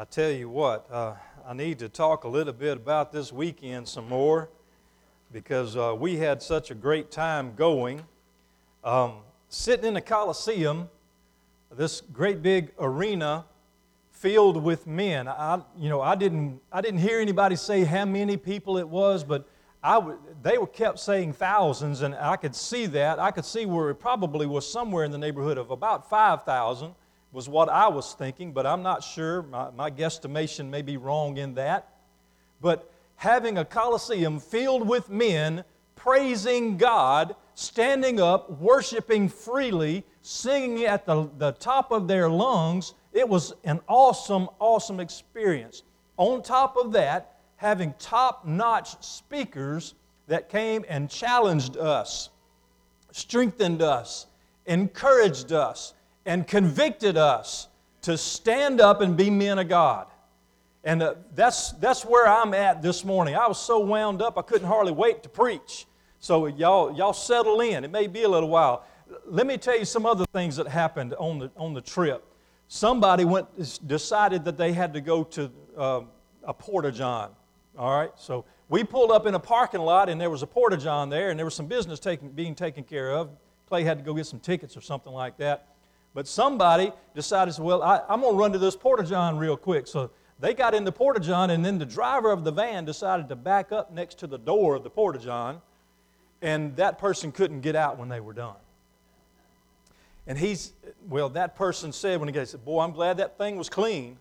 I tell you what, uh, I need to talk a little bit about this weekend some more because uh, we had such a great time going. Um, sitting in the Coliseum, this great big arena filled with men. I, you know, I didn't, I didn't hear anybody say how many people it was, but I w- they were kept saying thousands, and I could see that. I could see where it probably was somewhere in the neighborhood of about 5,000 was what I was thinking, but I'm not sure. My, my guesstimation may be wrong in that. But having a coliseum filled with men praising God, standing up, worshiping freely, singing at the, the top of their lungs, it was an awesome, awesome experience. On top of that, having top notch speakers that came and challenged us, strengthened us, encouraged us, and convicted us to stand up and be men of God. And uh, that's, that's where I'm at this morning. I was so wound up, I couldn't hardly wait to preach. So, y'all, y'all settle in. It may be a little while. Let me tell you some other things that happened on the, on the trip. Somebody went, decided that they had to go to uh, a porta john. All right, so we pulled up in a parking lot, and there was a porta john there, and there was some business taking, being taken care of. Clay had to go get some tickets or something like that. But somebody decided, well, I, am going to run to this porta john real quick. So they got in the porta john, and then the driver of the van decided to back up next to the door of the porta john, and that person couldn't get out when they were done. And he's, well, that person said when he got, he said, Boy, I'm glad that thing was clean.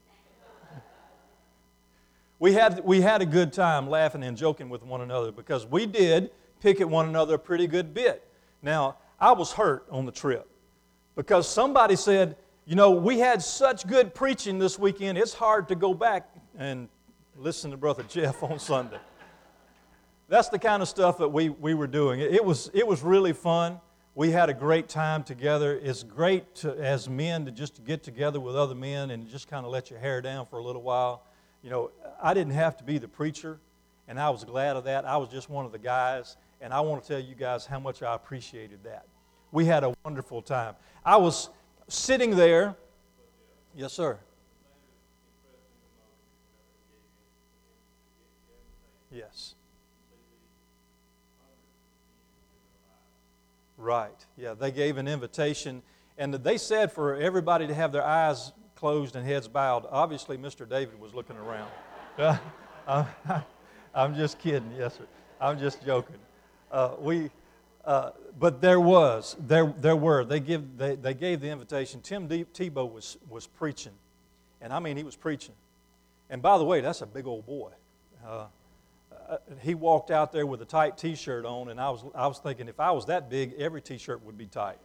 we had, we had a good time laughing and joking with one another because we did pick at one another a pretty good bit. Now, I was hurt on the trip because somebody said, you know, we had such good preaching this weekend, it's hard to go back and listen to Brother Jeff on Sunday. That's the kind of stuff that we, we were doing. It was, it was really fun. We had a great time together. It's great to, as men to just get together with other men and just kind of let your hair down for a little while. You know, I didn't have to be the preacher, and I was glad of that. I was just one of the guys, and I want to tell you guys how much I appreciated that. We had a wonderful time. I was sitting there. Yes, sir. Yes. Right. Yeah, they gave an invitation, and they said for everybody to have their eyes closed and heads bowed. Obviously, Mr. David was looking around. I'm just kidding. Yes, sir. I'm just joking. Uh, we, uh, but there was, there, there were. They, give, they, they gave the invitation. Tim Tebow was, was preaching. And I mean, he was preaching. And by the way, that's a big old boy. Uh, uh, he walked out there with a tight t shirt on, and I was, I was thinking if I was that big, every t shirt would be tight.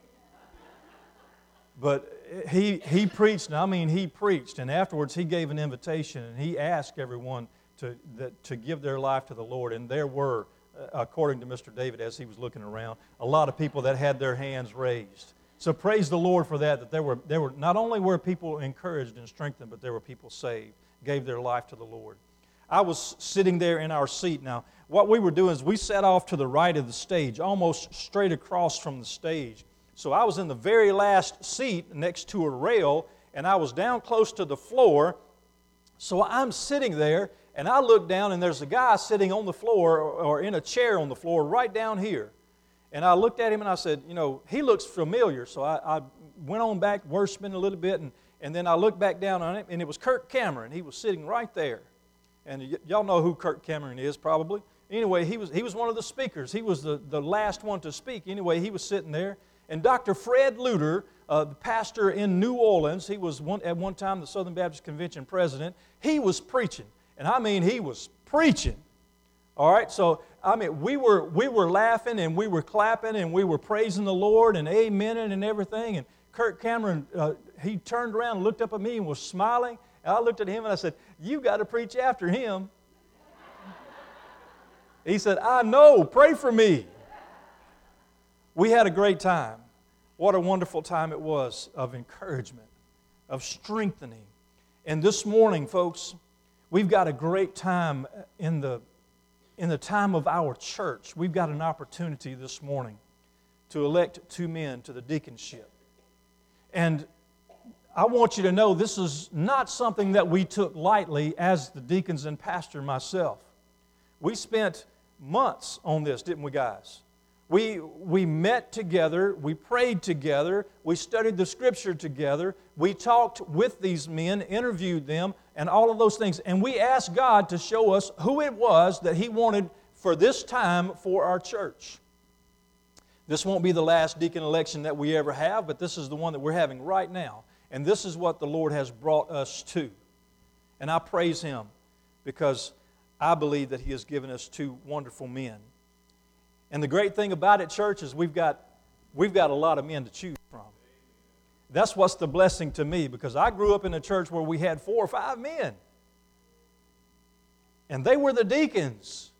But he, he preached, and I mean, he preached. And afterwards, he gave an invitation, and he asked everyone to, that, to give their life to the Lord. And there were Uh, according to Mr. David as he was looking around, a lot of people that had their hands raised. So praise the Lord for that, that there were, there were not only were people encouraged and strengthened, but there were people saved, gave their life to the Lord. I was sitting there in our seat. Now, what we were doing is we sat off to the right of the stage, almost straight across from the stage. So I was in the very last seat next to a rail, and I was down close to the floor. So I'm sitting there, and I look down, and there's a guy sitting on the floor or in a chair on the floor right down here. And I looked at him and I said, You know, he looks familiar. So I, I went on back worshiping a little bit, and, and then I looked back down on him, and it was Kirk Cameron. He was sitting right there. And y- y'all know who Kirk Cameron is, probably. Anyway, he was, he was one of the speakers. He was the, the last one to speak. Anyway, he was sitting there. And Dr. Fred Luter, uh, the pastor in New Orleans, he was one, at one time the Southern Baptist Convention president, he was preaching. And I mean, he was preaching. All right, so I mean, we were we were laughing and we were clapping and we were praising the Lord and amening and everything. And Kirk Cameron, uh, he turned around and looked up at me and was smiling. And I looked at him and I said, "You got to preach after him." he said, "I know. Pray for me." We had a great time. What a wonderful time it was of encouragement, of strengthening. And this morning, folks, We've got a great time in the, in the time of our church. We've got an opportunity this morning to elect two men to the deaconship. And I want you to know this is not something that we took lightly as the deacons and pastor myself. We spent months on this, didn't we, guys? We, we met together, we prayed together, we studied the scripture together, we talked with these men, interviewed them, and all of those things. And we asked God to show us who it was that He wanted for this time for our church. This won't be the last deacon election that we ever have, but this is the one that we're having right now. And this is what the Lord has brought us to. And I praise Him because I believe that He has given us two wonderful men. And the great thing about it, church, is we've got, we've got a lot of men to choose from. That's what's the blessing to me because I grew up in a church where we had four or five men. And they were the deacons.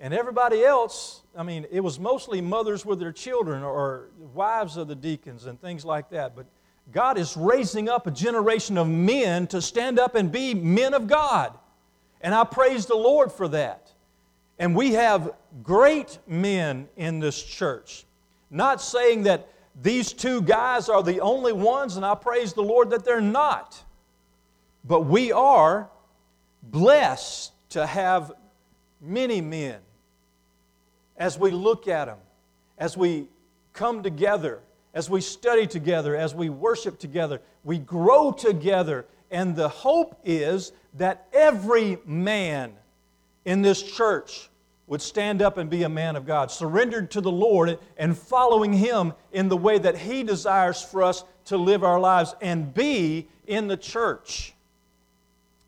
And everybody else, I mean, it was mostly mothers with their children or wives of the deacons and things like that. But God is raising up a generation of men to stand up and be men of God. And I praise the Lord for that. And we have great men in this church. Not saying that these two guys are the only ones, and I praise the Lord that they're not. But we are blessed to have many men as we look at them, as we come together, as we study together, as we worship together, we grow together. And the hope is that every man in this church would stand up and be a man of God, surrendered to the Lord and following Him in the way that He desires for us to live our lives and be in the church.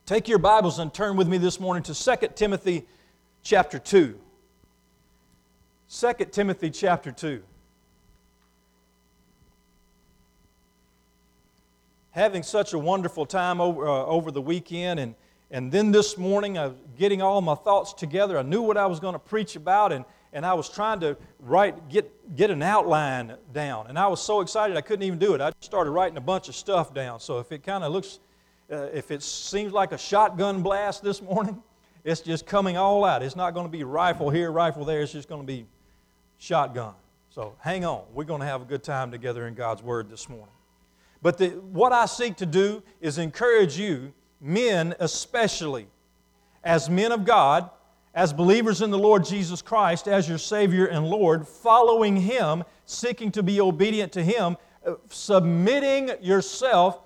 Take your Bibles and turn with me this morning to 2 Timothy chapter 2. 2 Timothy chapter 2. Having such a wonderful time over, uh, over the weekend and and then this morning, I was getting all my thoughts together. I knew what I was going to preach about, and, and I was trying to write, get, get an outline down. And I was so excited I couldn't even do it. I just started writing a bunch of stuff down. So if it kind of looks, uh, if it seems like a shotgun blast this morning, it's just coming all out. It's not going to be rifle here, rifle there. It's just going to be shotgun. So hang on. We're going to have a good time together in God's Word this morning. But the, what I seek to do is encourage you men especially, as men of God, as believers in the Lord Jesus Christ, as your Savior and Lord, following Him, seeking to be obedient to Him, uh, submitting yourself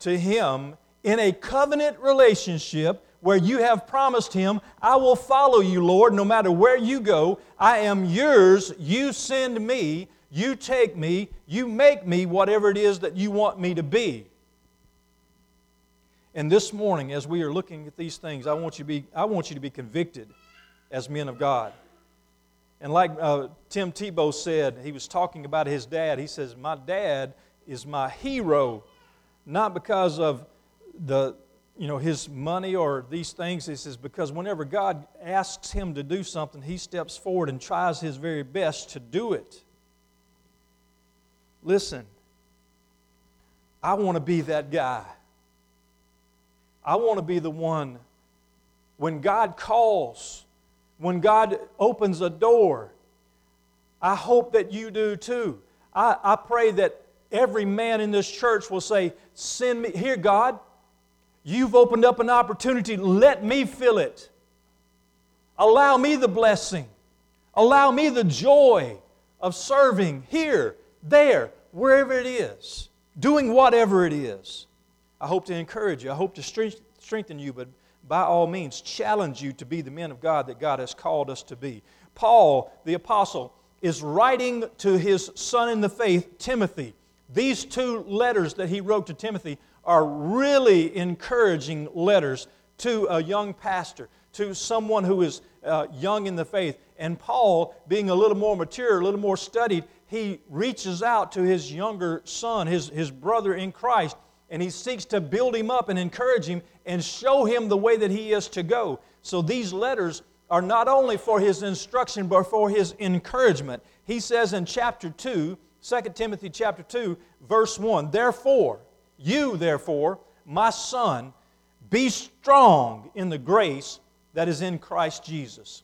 to Him in a covenant relationship where you have promised Him, I will follow you, Lord, no matter where you go. I am yours. You send me. You take me. You make me whatever it is that you want me to be. And this morning, as we are looking at these things, I want you to be, I want you to be convicted as men of God. And like uh, Tim Tebow said, he was talking about his dad. He says, My dad is my hero, not because of the, you know, his money or these things. He says, because whenever God asks him to do something, he steps forward and tries his very best to do it. Listen, I want to be that guy. I want to be the one when God calls, when God opens a door. I hope that you do too. I, I pray that every man in this church will say, Send me, here, God, you've opened up an opportunity. Let me fill it. Allow me the blessing. Allow me the joy of serving here, there, wherever it is, doing whatever it is. I hope to encourage you. I hope to strengthen you, but by all means, challenge you to be the men of God that God has called us to be. Paul, the apostle, is writing to his son in the faith, Timothy. These two letters that he wrote to Timothy are really encouraging letters to a young pastor, to someone who is uh, young in the faith. And Paul, being a little more mature, a little more studied, he reaches out to his younger son, his, his brother in Christ, and he seeks to build him up and encourage him and show him the way that he is to go. So these letters are not only for his instruction, but for his encouragement. He says in chapter 2, 2 Timothy chapter 2, verse 1, Therefore, you therefore, my son, be strong in the grace that is in Christ Jesus.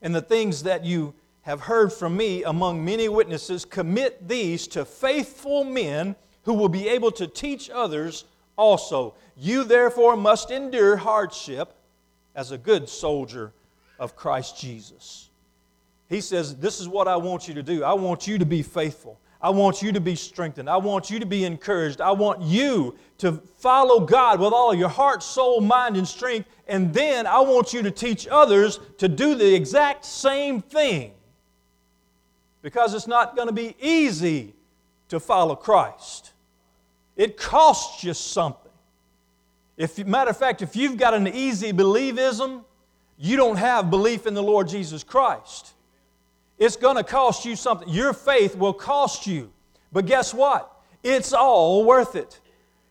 And the things that you have heard from me among many witnesses, commit these to faithful men who will be able to teach others also. You therefore must endure hardship as a good soldier of Christ Jesus. He says, This is what I want you to do. I want you to be faithful. I want you to be strengthened. I want you to be encouraged. I want you to follow God with all your heart, soul, mind, and strength. And then I want you to teach others to do the exact same thing. Because it's not going to be easy to follow Christ. It costs you something. If, matter of fact, if you've got an easy believism, you don't have belief in the Lord Jesus Christ. It's going to cost you something. Your faith will cost you. But guess what? It's all worth it.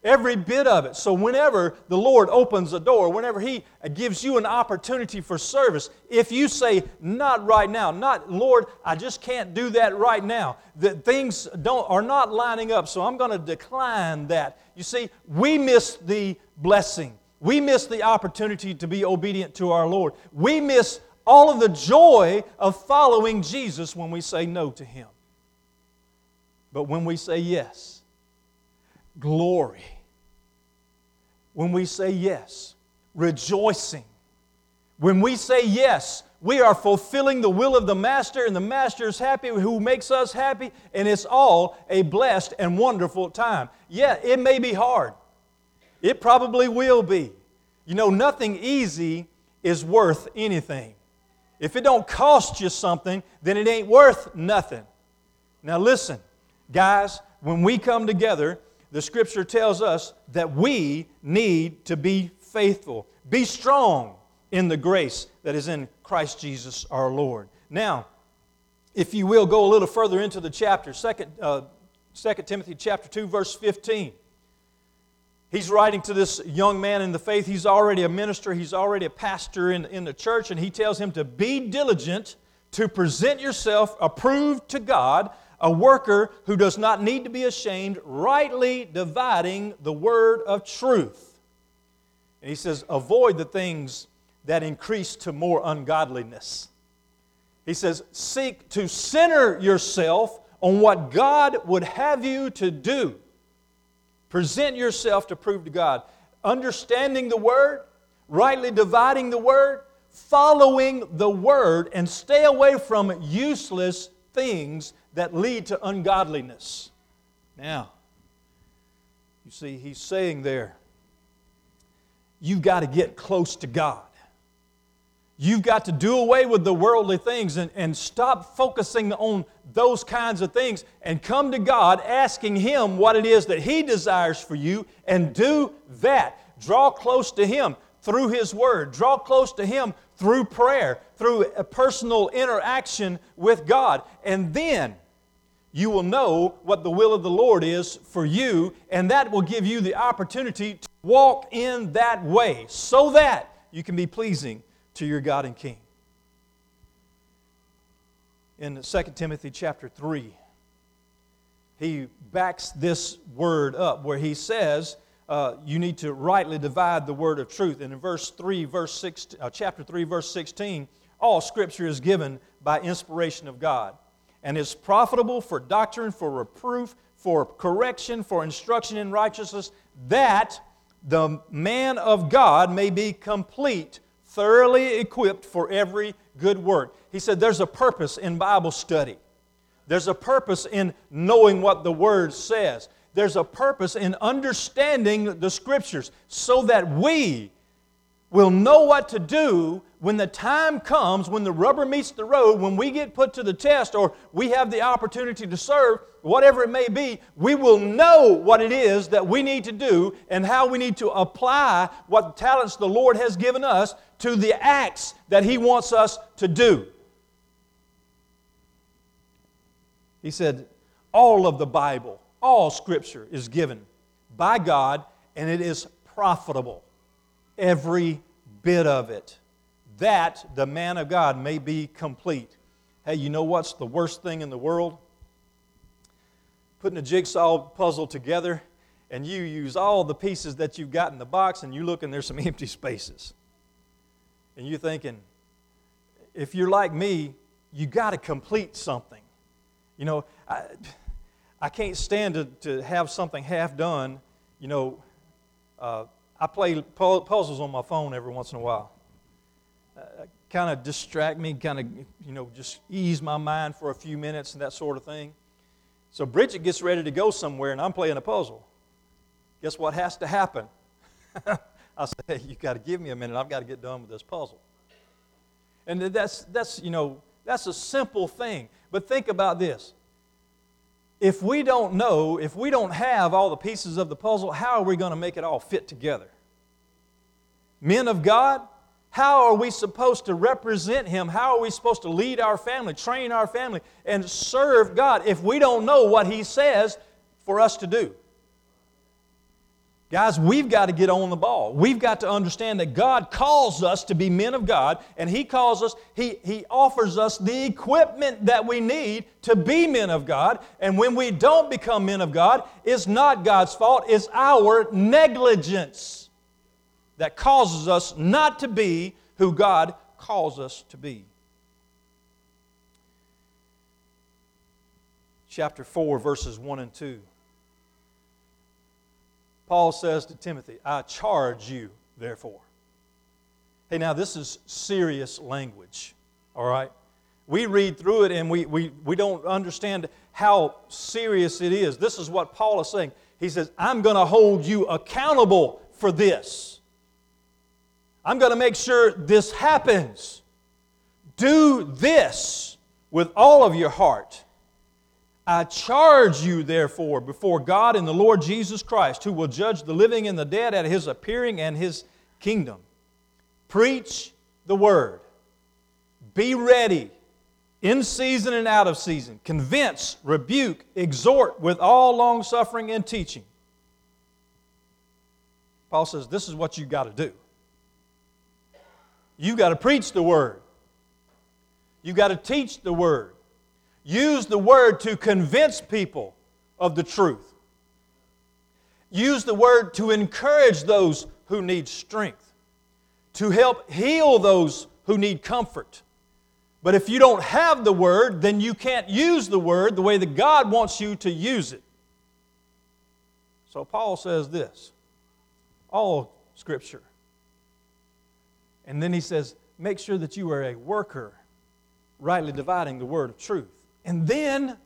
Every bit of it. So, whenever the Lord opens a door, whenever He gives you an opportunity for service, if you say, Not right now, not, Lord, I just can't do that right now, that things don't, are not lining up, so I'm going to decline that. You see, we miss the blessing. We miss the opportunity to be obedient to our Lord. We miss all of the joy of following Jesus when we say no to Him. But when we say yes, glory. When we say yes, rejoicing. When we say yes, we are fulfilling the will of the Master, and the Master is happy who makes us happy, and it's all a blessed and wonderful time. Yeah, it may be hard. It probably will be. You know, nothing easy is worth anything. If it don't cost you something, then it ain't worth nothing. Now listen, guys, when we come together, the scripture tells us that we need to be faithful. Be strong in the grace that is in Christ Jesus our Lord. Now, if you will go a little further into the chapter, 2, uh, 2 Timothy chapter 2, verse 15. He's writing to this young man in the faith. He's already a minister, he's already a pastor in, in the church, and he tells him to be diligent to present yourself approved to God, a worker who does not need to be ashamed, rightly dividing the word of truth. And he says, avoid the things that increase to more ungodliness. He says, seek to center yourself on what God would have you to do Present yourself to prove to God. Understanding the Word, rightly dividing the Word, following the Word, and stay away from useless things that lead to ungodliness. Now, you see, he's saying there, you've got to get close to God. You've got to do away with the worldly things and, and stop focusing on those kinds of things and come to God asking Him what it is that He desires for you and do that. Draw close to Him through His Word, draw close to Him through prayer, through a personal interaction with God. And then you will know what the will of the Lord is for you, and that will give you the opportunity to walk in that way so that you can be pleasing to your God and King. In 2 Timothy chapter 3, he backs this word up where he says, uh, you need to rightly divide the word of truth. And in verse 3, verse 6, uh, chapter 3, verse 16, all scripture is given by inspiration of God and is profitable for doctrine, for reproof, for correction, for instruction in righteousness, that the man of God may be complete, thoroughly equipped for every good work. He said there's a purpose in Bible study. There's a purpose in knowing what the Word says. There's a purpose in understanding the Scriptures so that we will know what to do when the time comes, when the rubber meets the road, when we get put to the test or we have the opportunity to serve, whatever it may be, we will know what it is that we need to do and how we need to apply what talents the Lord has given us to the acts that He wants us to do. He said, All of the Bible, all Scripture is given by God and it is profitable. Every bit of it that the man of God may be complete. Hey, you know what's the worst thing in the world? Putting a jigsaw puzzle together and you use all the pieces that you've got in the box and you look and there's some empty spaces. And you're thinking, if you're like me, you got to complete something. You know, I, I can't stand to, to have something half done. You know, uh, I play puzzles on my phone every once in a while. Uh, kind of distract me, kind of, you know, just ease my mind for a few minutes and that sort of thing. So Bridget gets ready to go somewhere and I'm playing a puzzle. Guess what has to happen? I say, hey, you got to give me a minute. I've got to get done with this puzzle. And that's, that's, you know, that's a simple thing. But think about this. If we don't know, if we don't have all the pieces of the puzzle, how are we going to make it all fit together? Men of God, how are we supposed to represent Him? How are we supposed to lead our family, train our family, and serve God if we don't know what He says for us to do? Guys, we've got to get on the ball. We've got to understand that God calls us to be men of God, and He calls us, He, he offers us the equipment that we need to be men of God. And when we don't become men of God, it's not God's fault, it's our negligence that causes us not to be who God calls us to be. Chapter 4, verses 1 and 2. Paul says to Timothy, I charge you, therefore. Hey, now this is serious language, all right? We read through it and we, we, we don't understand how serious it is. This is what Paul is saying. He says, I'm going to hold you accountable for this. I'm going to make sure this happens. Do this with all of your heart I charge you, therefore, before God and the Lord Jesus Christ, who will judge the living and the dead at his appearing and his kingdom. Preach the word. Be ready in season and out of season. Convince, rebuke, exhort with all long suffering and teaching. Paul says, This is what you've got to do. You've got to preach the word, you've got to teach the word Use the word to convince people of the truth. Use the word to encourage those who need strength, to help heal those who need comfort. But if you don't have the word, then you can't use the word the way that God wants you to use it. So Paul says this all scripture. And then he says, make sure that you are a worker, rightly dividing the word of truth and then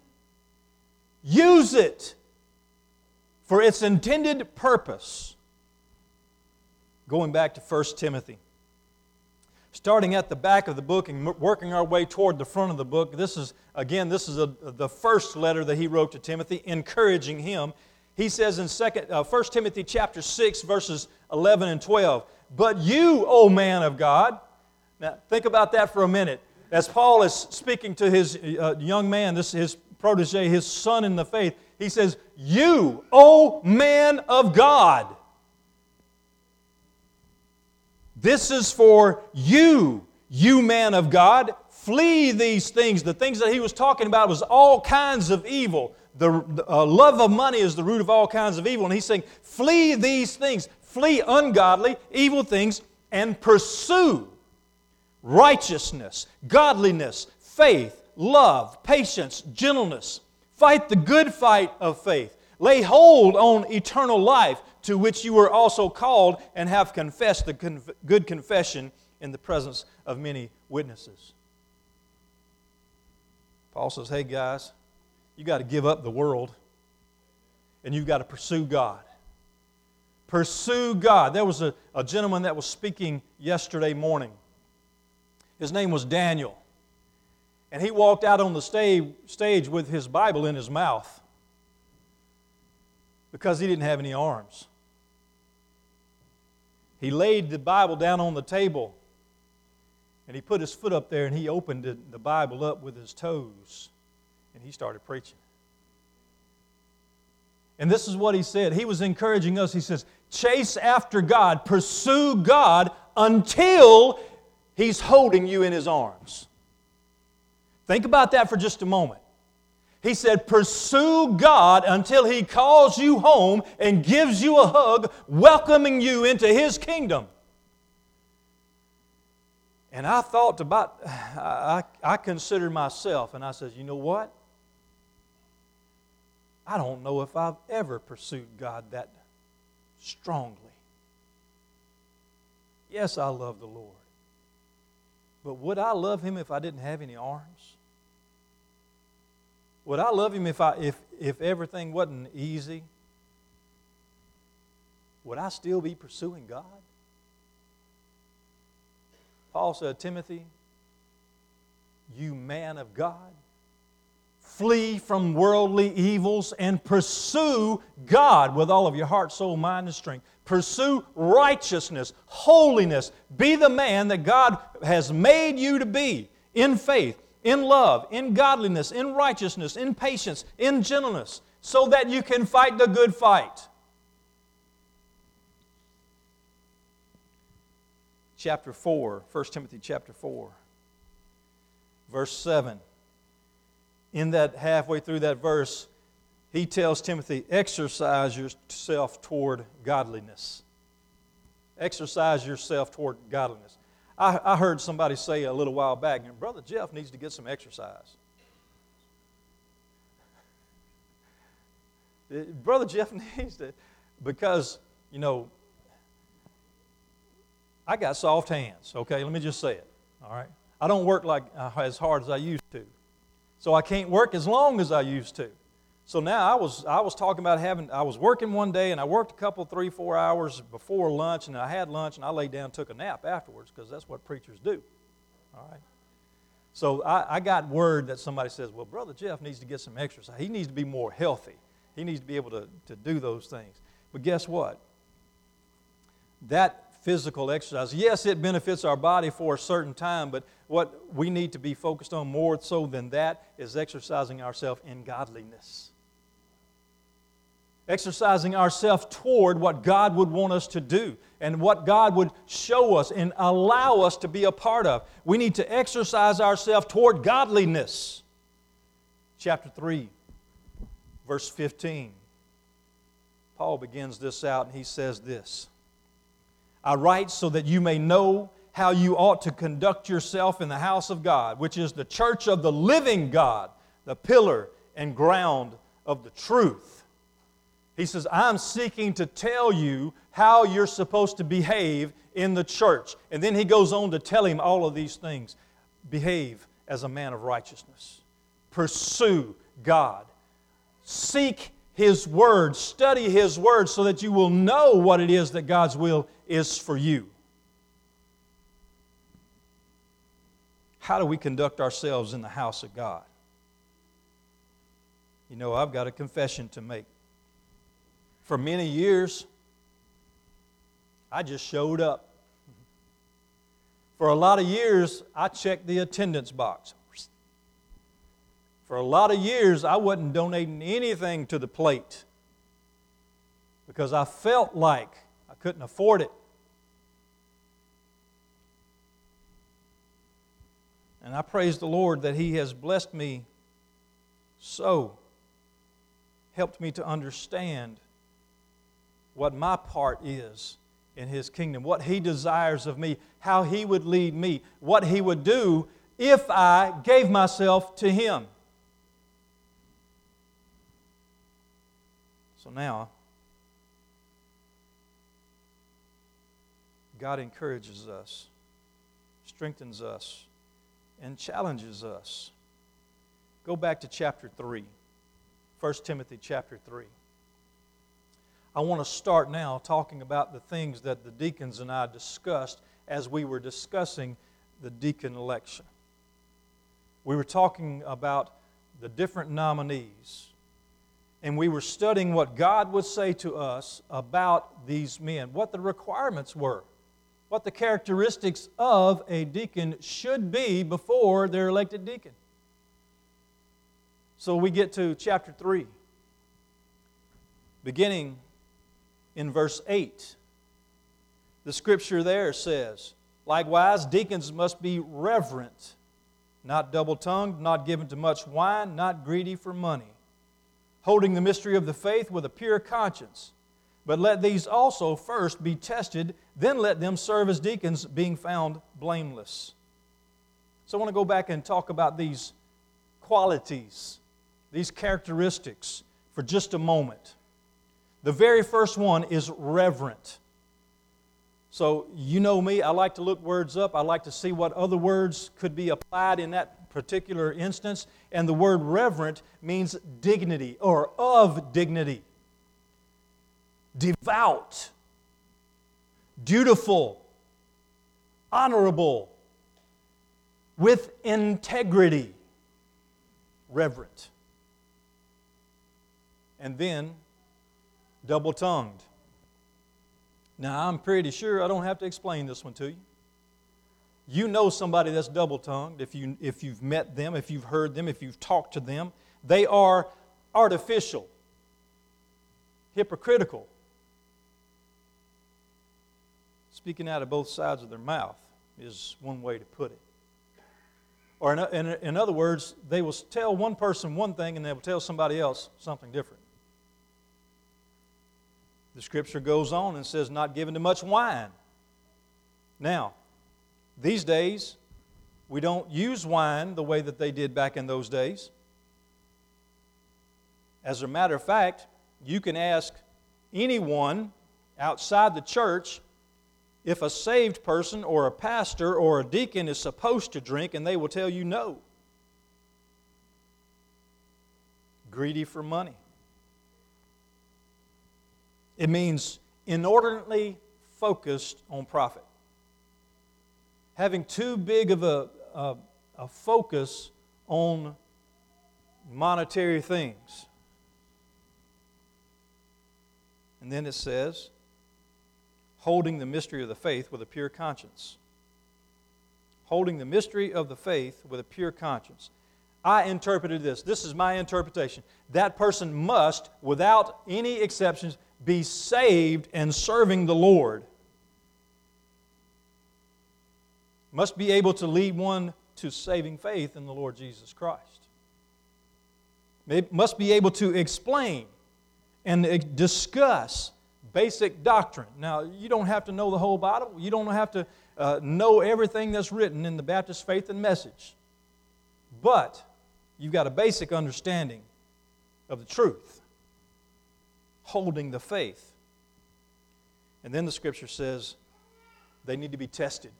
use it for its intended purpose. Going back to 1 Timothy. Starting at the back of the book and working our way toward the front of the book, this is, again, this is a, the first letter that he wrote to Timothy, encouraging him. He says in second, uh, 1 Timothy chapter 6, verses 11 and 12, But you, O man of God, now think about that for a minute as Paul is speaking to his uh, young man, this his protege, his son in the faith, he says, You, O man of God. This is for you, you man of God. Flee these things. The things that he was talking about was all kinds of evil. The, uh, love of money is the root of all kinds of evil. And he's saying, Flee these things. Flee ungodly, evil things, and pursue righteousness, godliness, faith, love, patience, gentleness. Fight the good fight of faith. Lay hold on eternal life to which you were also called and have confessed the conf- good confession in the presence of many witnesses. Paul says, Hey guys, you got to give up the world and you've got to pursue God. Pursue God. There was a, a gentleman that was speaking yesterday morning his name was Daniel. And he walked out on the stage with his Bible in his mouth because he didn't have any arms. He laid the Bible down on the table and he put his foot up there and he opened the Bible up with his toes and he started preaching. And this is what he said. He was encouraging us. He says, Chase after God, pursue God until He's holding you in His arms. Think about that for just a moment. He said, Pursue God until He calls you home and gives you a hug, welcoming you into His kingdom. And I thought about, I, I considered myself, and I said, You know what? I don't know if I've ever pursued God that strongly. Yes, I love the Lord. But would I love Him if I didn't have any arms? Would I love Him if, I, if, if everything wasn't easy? Would I still be pursuing God? Paul said, Timothy, you man of God, flee from worldly evils and pursue God with all of your heart, soul, mind, and strength. Pursue righteousness, holiness. Be the man that God has made you to be in faith, in love, in godliness, in righteousness, in patience, in gentleness, so that you can fight the good fight. Chapter 4, 1 Timothy chapter 4, verse 7 in that halfway through that verse, he tells Timothy, exercise yourself toward godliness. Exercise yourself toward godliness. I, I heard somebody say a little while back, Brother Jeff needs to get some exercise. Brother Jeff needs to, because, you know, I got soft hands, okay? Let me just say it, all right? I don't work like uh, as hard as I used to. So I can't work as long as I used to. So now I was, I was talking about having, I was working one day and I worked a couple, three, four hours before lunch and I had lunch and I laid down took a nap afterwards because that's what preachers do. All right. So I, I got word that somebody says, well, Brother Jeff needs to get some exercise. He needs to be more healthy. He needs to be able to, to do those things. But guess what? That physical exercise. Yes, it benefits our body for a certain time, but what we need to be focused on more so than that is exercising ourselves in godliness. Exercising ourselves toward what God would want us to do and what God would show us and allow us to be a part of. We need to exercise ourselves toward godliness. Chapter 3, verse 15. Paul begins this out and he says this I write so that you may know how you ought to conduct yourself in the house of God, which is the church of the living God, the pillar and ground of the truth. He says, I'm seeking to tell you how you're supposed to behave in the church. And then he goes on to tell him all of these things. Behave as a man of righteousness, pursue God, seek his Word, study His Word so that you will know what it is that God's will is for you. How do we conduct ourselves in the house of God? You know, I've got a confession to make. For many years, I just showed up. For a lot of years, I checked the attendance box. For a lot of years, I wasn't donating anything to the plate because I felt like I couldn't afford it. And I praise the Lord that He has blessed me so, helped me to understand what my part is in His kingdom, what He desires of me, how He would lead me, what He would do if I gave myself to Him. So now, God encourages us, strengthens us, and challenges us. Go back to chapter 3, 1 Timothy chapter 3. I want to start now talking about the things that the deacons and I discussed as we were discussing the deacon election. We were talking about the different nominees and we were studying what God would say to us about these men, what the requirements were, what the characteristics of a deacon should be before they're elected deacon. So we get to chapter 3, beginning in verse 8. The scripture there says, Likewise, deacons must be reverent, not double tongued, not given to much wine, not greedy for money holding the mystery of the faith with a pure conscience. But let these also first be tested, then let them serve as deacons, being found blameless. So I want to go back and talk about these qualities, these characteristics for just a moment. The very first one is reverent. So, you know me, I like to look words up. I like to see what other words could be applied in that particular instance. And the word reverent means dignity or of dignity, devout, dutiful, honorable, with integrity, reverent. And then double tongued. Now, I'm pretty sure I don't have to explain this one to you. You know somebody that's double tongued if, you, if you've met them, if you've heard them, if you've talked to them. They are artificial, hypocritical, speaking out of both sides of their mouth is one way to put it. Or, in, in, in, other words, they will tell one person one thing and they will tell somebody else something different. The scripture goes on and says, not given to much wine. Now, these days, we don't use wine the way that they did back in those days. As a matter of fact, you can ask anyone outside the church if a saved person or a pastor or a deacon is supposed to drink, and they will tell you no. Greedy for money. It means inordinately focused on profit. Having too big of a, a, a focus on monetary things. And then it says, holding the mystery of the faith with a pure conscience. Holding the mystery of the faith with a pure conscience. I interpreted this. This is my interpretation. That person must, without any exceptions, be saved and serving the Lord. Must be able to lead one to saving faith in the Lord Jesus Christ. Must be able to explain and discuss basic doctrine. Now, you don't have to know the whole Bible, you don't have to uh, know everything that's written in the Baptist faith and message. But you've got a basic understanding of the truth holding the faith. And then the scripture says they need to be tested.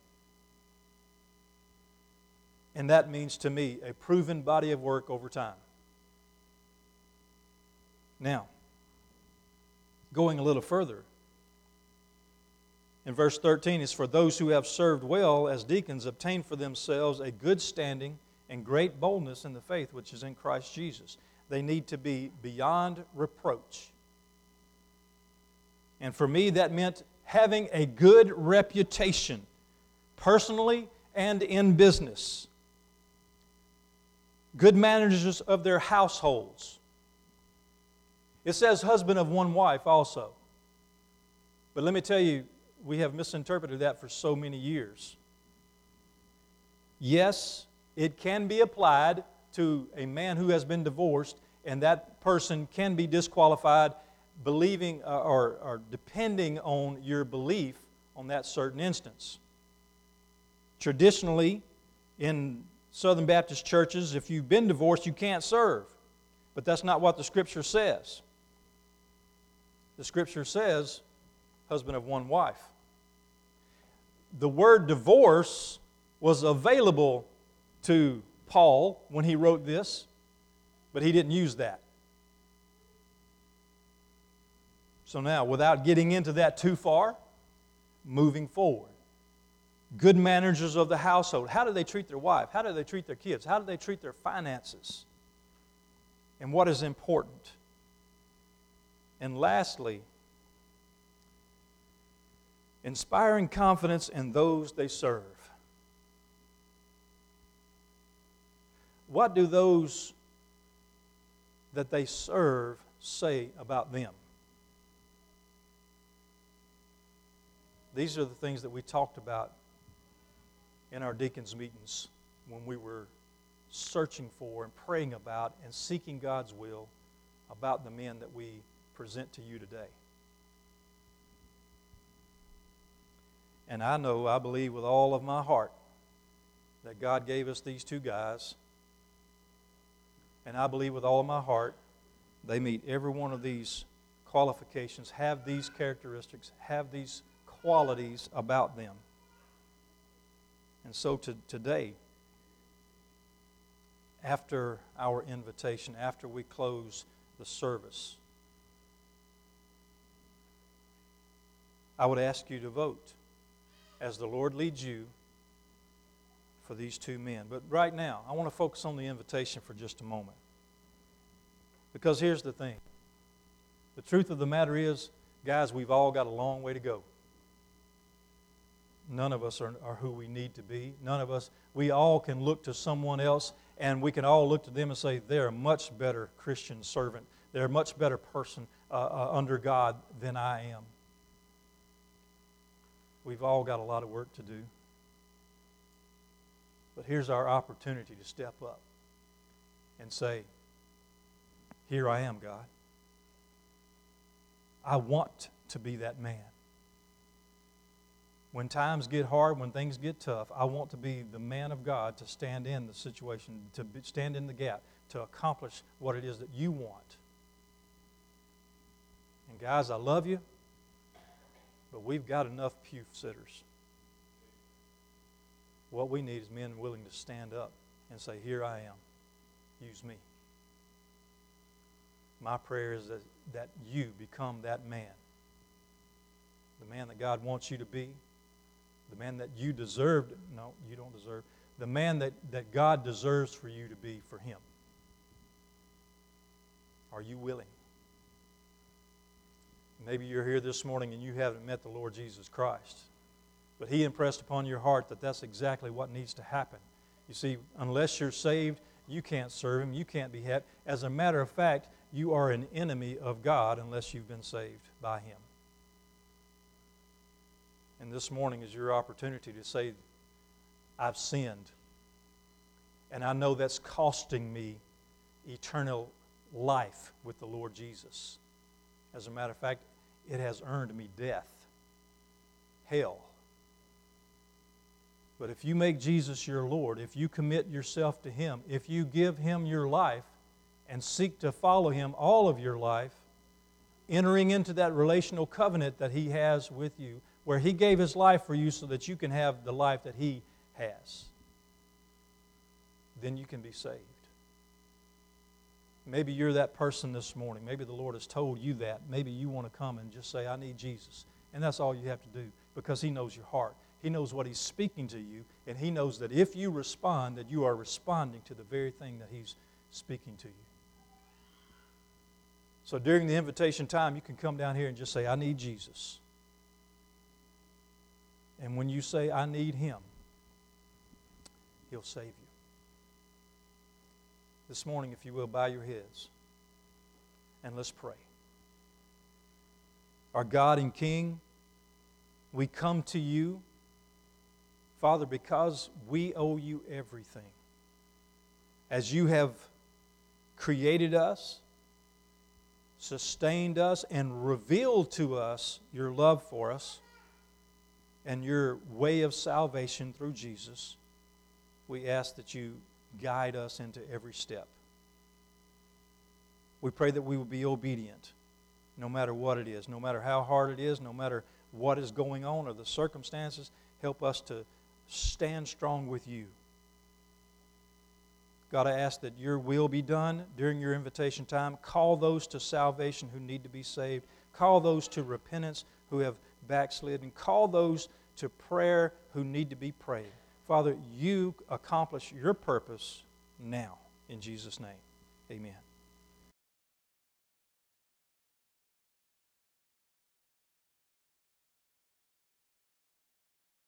And that means to me a proven body of work over time. Now, going a little further, in verse 13 is for those who have served well as deacons obtain for themselves a good standing and great boldness in the faith which is in Christ Jesus. They need to be beyond reproach. And for me, that meant having a good reputation, personally and in business. Good managers of their households. It says husband of one wife also. But let me tell you, we have misinterpreted that for so many years. Yes, it can be applied to a man who has been divorced, and that person can be disqualified believing uh, or, or depending on your belief on that certain instance. Traditionally, in Southern Baptist churches, if you've been divorced, you can't serve. But that's not what the Scripture says. The Scripture says, husband of one wife. The word divorce was available to Paul when he wrote this, but he didn't use that. So now, without getting into that too far, moving forward. Good managers of the household. How do they treat their wife? How do they treat their kids? How do they treat their finances? And what is important? And lastly, inspiring confidence in those they serve. What do those that they serve say about them? These are the things that we talked about in our deacons' meetings when we were searching for and praying about and seeking God's will about the men that we present to you today. And I know, I believe with all of my heart that God gave us these two guys. And I believe with all of my heart they meet every one of these qualifications, have these characteristics, have these qualities about them. And so to, today, after our invitation, after we close the service, I would ask you to vote as the Lord leads you for these two men. But right now, I want to focus on the invitation for just a moment. Because here's the thing the truth of the matter is, guys, we've all got a long way to go. None of us are, are who we need to be. None of us, we all can look to someone else and we can all look to them and say, they're a much better Christian servant. They're a much better person uh, uh, under God than I am. We've all got a lot of work to do. But here's our opportunity to step up and say, Here I am, God. I want to be that man. When times get hard, when things get tough, I want to be the man of God to stand in the situation, to stand in the gap, to accomplish what it is that you want. And guys, I love you, but we've got enough pew sitters. What we need is men willing to stand up and say, Here I am. Use me. My prayer is that, that you become that man. The man that God wants you to be. The man that you deserve. No, you don't deserve. The man that, that God deserves for you to be for Him. Are you willing? Maybe you're here this morning and you haven't met the Lord Jesus Christ. But He impressed upon your heart that that's exactly what needs to happen. You see, unless you're saved, you can't serve Him, you can't be happy. As a matter of fact, you are an enemy of God unless you've been saved by Him. And this morning is your opportunity to say, I've sinned. And I know that's costing me eternal life with the Lord Jesus. As a matter of fact, it has earned me death, hell. But if you make Jesus your Lord, if you commit yourself to Him, if you give Him your life and seek to follow Him all of your life, entering into that relational covenant that He has with you, where He gave His life for you so that you can have the life that He has, then you can be saved. Maybe you're that person this morning. Maybe the Lord has told you that. Maybe you want to come and just say, I need Jesus. And that's all you have to do because He knows your heart. He knows what He's speaking to you, and He knows that if you respond, that you are responding to the very thing that He's speaking to you. So during the invitation time, you can come down here and just say, I need Jesus. And when you say, I need Him, He'll save you. This morning, if you will, bow your heads and let's pray. Our God and King, we come to you Father, because we owe you everything. As you have created us, sustained us, and revealed to us your love for us and your way of salvation through Jesus, we ask that you guide us into every step. We pray that we will be obedient no matter what it is, no matter how hard it is, no matter what is going on or the circumstances. Help us to stand strong with you. God, I ask that your will be done during your invitation time. Call those to salvation who need to be saved. Call those to repentance who have backslidden. Call those to prayer who need to be prayed. Father, you accomplish your purpose now. In Jesus' name, amen.